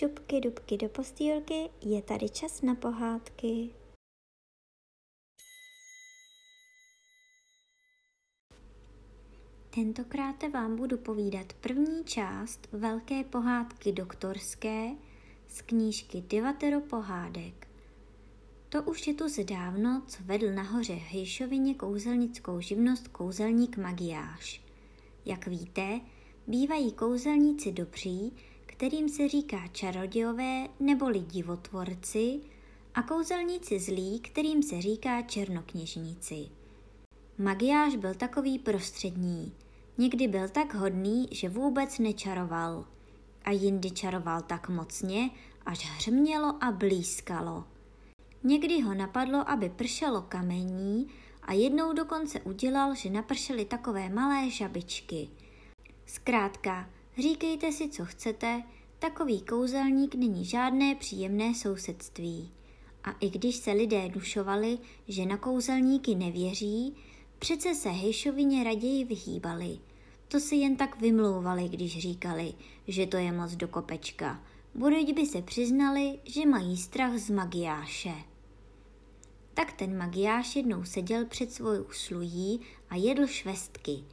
šupky dubky do postýlky, je tady čas na pohádky. Tentokrát vám budu povídat první část velké pohádky doktorské z knížky Divatero pohádek. To už je tu zdávno, co vedl nahoře Hejšovině kouzelnickou živnost kouzelník Magiáš. Jak víte, bývají kouzelníci dobří, kterým se říká čarodějové neboli divotvorci, a kouzelníci zlí, kterým se říká černokněžníci. Magiáš byl takový prostřední. Někdy byl tak hodný, že vůbec nečaroval. A jindy čaroval tak mocně, až hřmělo a blízkalo. Někdy ho napadlo, aby pršelo kamení a jednou dokonce udělal, že napršely takové malé žabičky. Zkrátka, říkejte si, co chcete, takový kouzelník není žádné příjemné sousedství. A i když se lidé dušovali, že na kouzelníky nevěří, přece se Hejšovině raději vyhýbali. To si jen tak vymlouvali, když říkali, že to je moc do kopečka. Buď by se přiznali, že mají strach z magiáše. Tak ten magiáš jednou seděl před svou slují a jedl švestky.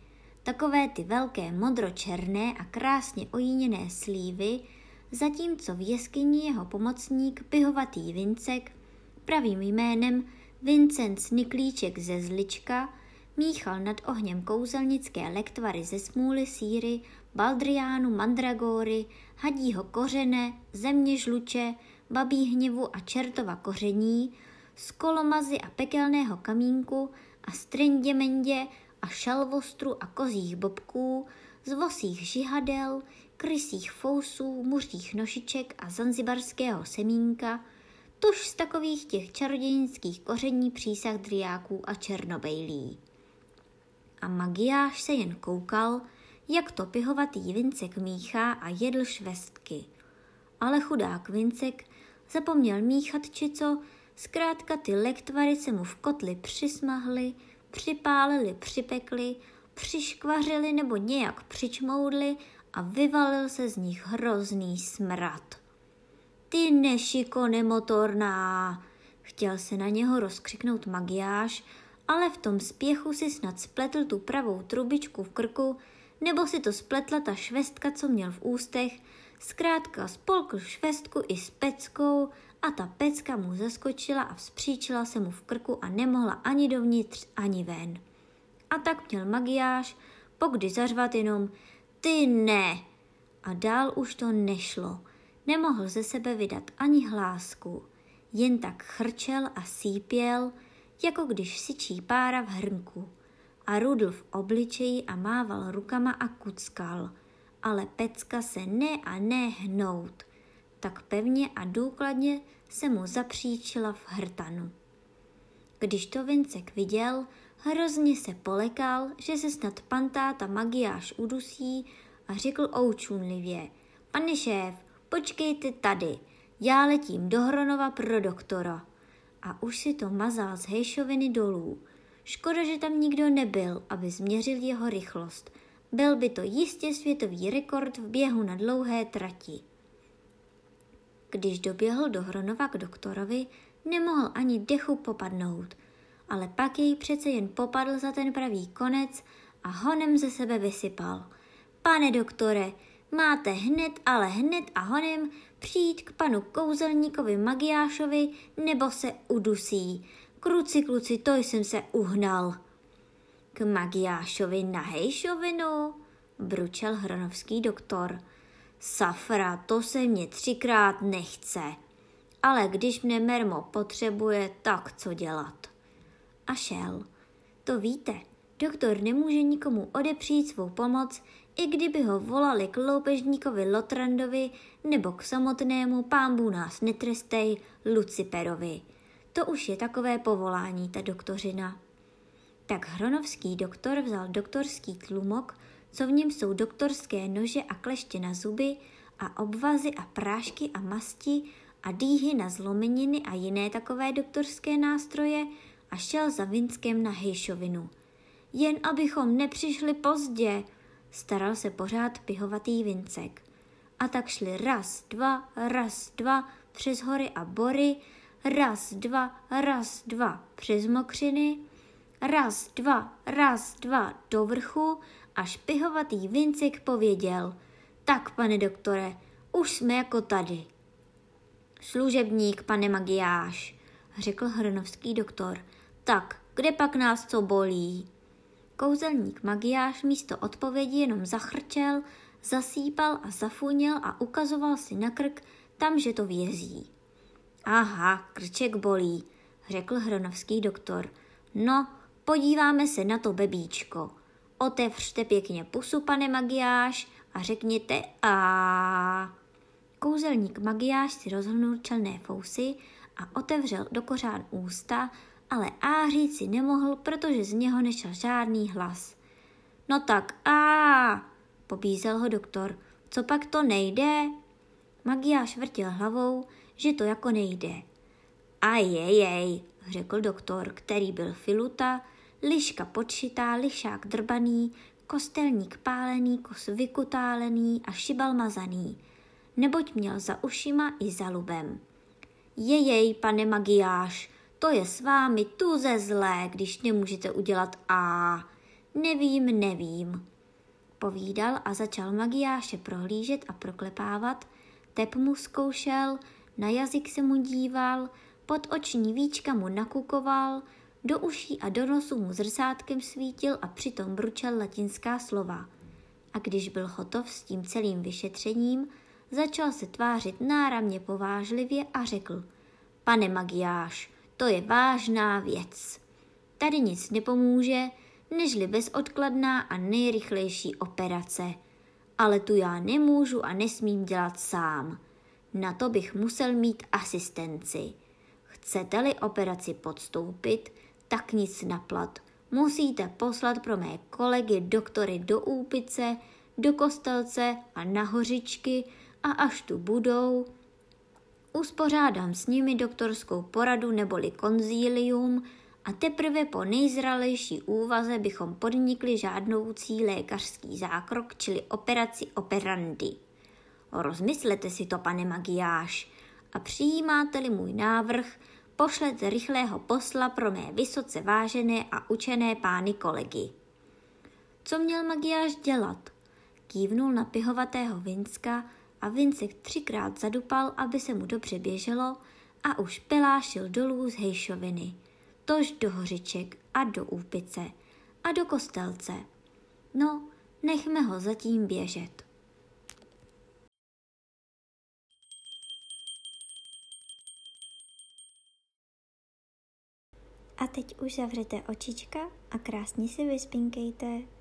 Takové ty velké modročerné a krásně ojíněné slívy, zatímco v jeskyni jeho pomocník pihovatý Vincek, pravým jménem Vincent Niklíček ze Zlička, míchal nad ohněm kouzelnické lektvary ze smůly síry, baldriánu, mandragory, hadího kořene, země žluče, babí hněvu a čertova koření, z kolomazy a pekelného kamínku a strindě mendě a šalvostru a kozích bobků, z vosích žihadel, krysích fousů, muřích nošiček a zanzibarského semínka, tuž z takových těch čarodějnických koření přísah driáků a černobejlí. A magiáš se jen koukal, jak to pihovatý Vincek míchá a jedl švestky. Ale chudák Vincek zapomněl míchat či co, zkrátka ty lektvary se mu v kotli přismahly, připálili, připekli, přiškvařili nebo nějak přičmoudli a vyvalil se z nich hrozný smrad. Ty nešiko nemotorná, chtěl se na něho rozkřiknout magiáš, ale v tom spěchu si snad spletl tu pravou trubičku v krku, nebo si to spletla ta švestka, co měl v ústech, zkrátka spolkl švestku i s peckou a ta pecka mu zaskočila a vzpříčila se mu v krku a nemohla ani dovnitř, ani ven. A tak měl magiáš, pokdy zařvat jenom ty ne. A dál už to nešlo. Nemohl ze sebe vydat ani hlásku. Jen tak chrčel a sípěl, jako když syčí pára v hrnku. A rudl v obličeji a mával rukama a kuckal. Ale pecka se ne a ne hnout. Tak pevně a důkladně se mu zapříčila v hrtanu. Když to Vincek viděl, hrozně se polekal, že se snad pan táta magiáš udusí a řekl oučunlivě, pane šéf, počkejte tady, já letím do Hronova pro doktora. A už si to mazal z hejšoviny dolů. Škoda, že tam nikdo nebyl, aby změřil jeho rychlost. Byl by to jistě světový rekord v běhu na dlouhé trati. Když doběhl do Hronova k doktorovi, nemohl ani dechu popadnout, ale pak jej přece jen popadl za ten pravý konec a honem ze sebe vysypal. Pane doktore, máte hned, ale hned a honem přijít k panu kouzelníkovi Magiášovi, nebo se udusí. Kruci, kluci, to jsem se uhnal. K Magiášovi na hejšovinu, bručel hronovský doktor. Safra, to se mě třikrát nechce. Ale když mne Mermo potřebuje, tak co dělat? A šel. To víte, doktor nemůže nikomu odepřít svou pomoc, i kdyby ho volali k loupežníkovi Lotrandovi nebo k samotnému pámbu nás netrestej Luciperovi. To už je takové povolání, ta doktořina. Tak hronovský doktor vzal doktorský tlumok, co v něm jsou doktorské nože a kleště na zuby a obvazy a prášky a masti a dýhy na zlomeniny a jiné takové doktorské nástroje a šel za Vinskem na hejšovinu. Jen abychom nepřišli pozdě, staral se pořád pihovatý Vincek. A tak šli raz, dva, raz, dva, přes hory a bory, raz, dva, raz, dva, přes mokřiny, raz, dva, raz, dva, do vrchu a špihovatý Vincek pověděl, tak, pane doktore, už jsme jako tady. Služebník, pane Magiáš, řekl hronovský doktor. Tak, kde pak nás co bolí? Kouzelník Magiáš místo odpovědi jenom zachrčel, zasýpal a zafuněl a ukazoval si na krk tam, že to vězí. Aha, krček bolí, řekl hronovský doktor. No, podíváme se na to bebíčko. Otevřte pěkně pusu, pane Magiáš, a řekněte a. Kouzelník Magiáš si rozhrnul čelné fousy a otevřel do kořán ústa, ale A říct si nemohl, protože z něho nešel žádný hlas. No tak a, pobízel ho doktor, co pak to nejde? Magiáš vrtil hlavou, že to jako nejde. A jej, řekl doktor, který byl filuta, liška podšitá, lišák drbaný, kostelník pálený, kos vykutálený a šibal mazaný, neboť měl za ušima i za lubem. Jejej, pane Magiáš, to je s vámi tu ze zlé, když nemůžete udělat A. Nevím, nevím. Povídal a začal Magiáše prohlížet a proklepávat, tep mu zkoušel, na jazyk se mu díval, pod oční víčka mu nakukoval, do uší a do nosu mu zrcátkem svítil a přitom bručel latinská slova. A když byl hotov s tím celým vyšetřením, začal se tvářit náramně povážlivě a řekl Pane Magiáš, to je vážná věc. Tady nic nepomůže, nežli bezodkladná a nejrychlejší operace. Ale tu já nemůžu a nesmím dělat sám. Na to bych musel mít asistenci. Chcete-li operaci podstoupit, tak nic na plat. Musíte poslat pro mé kolegy doktory do Úpice, do Kostelce a na Hořičky a až tu budou, uspořádám s nimi doktorskou poradu neboli konzílium a teprve po nejzralejší úvaze bychom podnikli žádnoucí lékařský zákrok, čili operaci operandy. Rozmyslete si to, pane Magiáš, a přijímáte-li můj návrh, pošlete rychlého posla pro mé vysoce vážené a učené pány kolegy. Co měl Magiáš dělat? Kývnul na pihovatého Vinska a Vincek třikrát zadupal, aby se mu dobře běželo a už pelášil dolů z hejšoviny, tož do hořiček a do úpice a do kostelce. No, nechme ho zatím běžet. A teď už zavřete očička a krásně si vyspinkejte.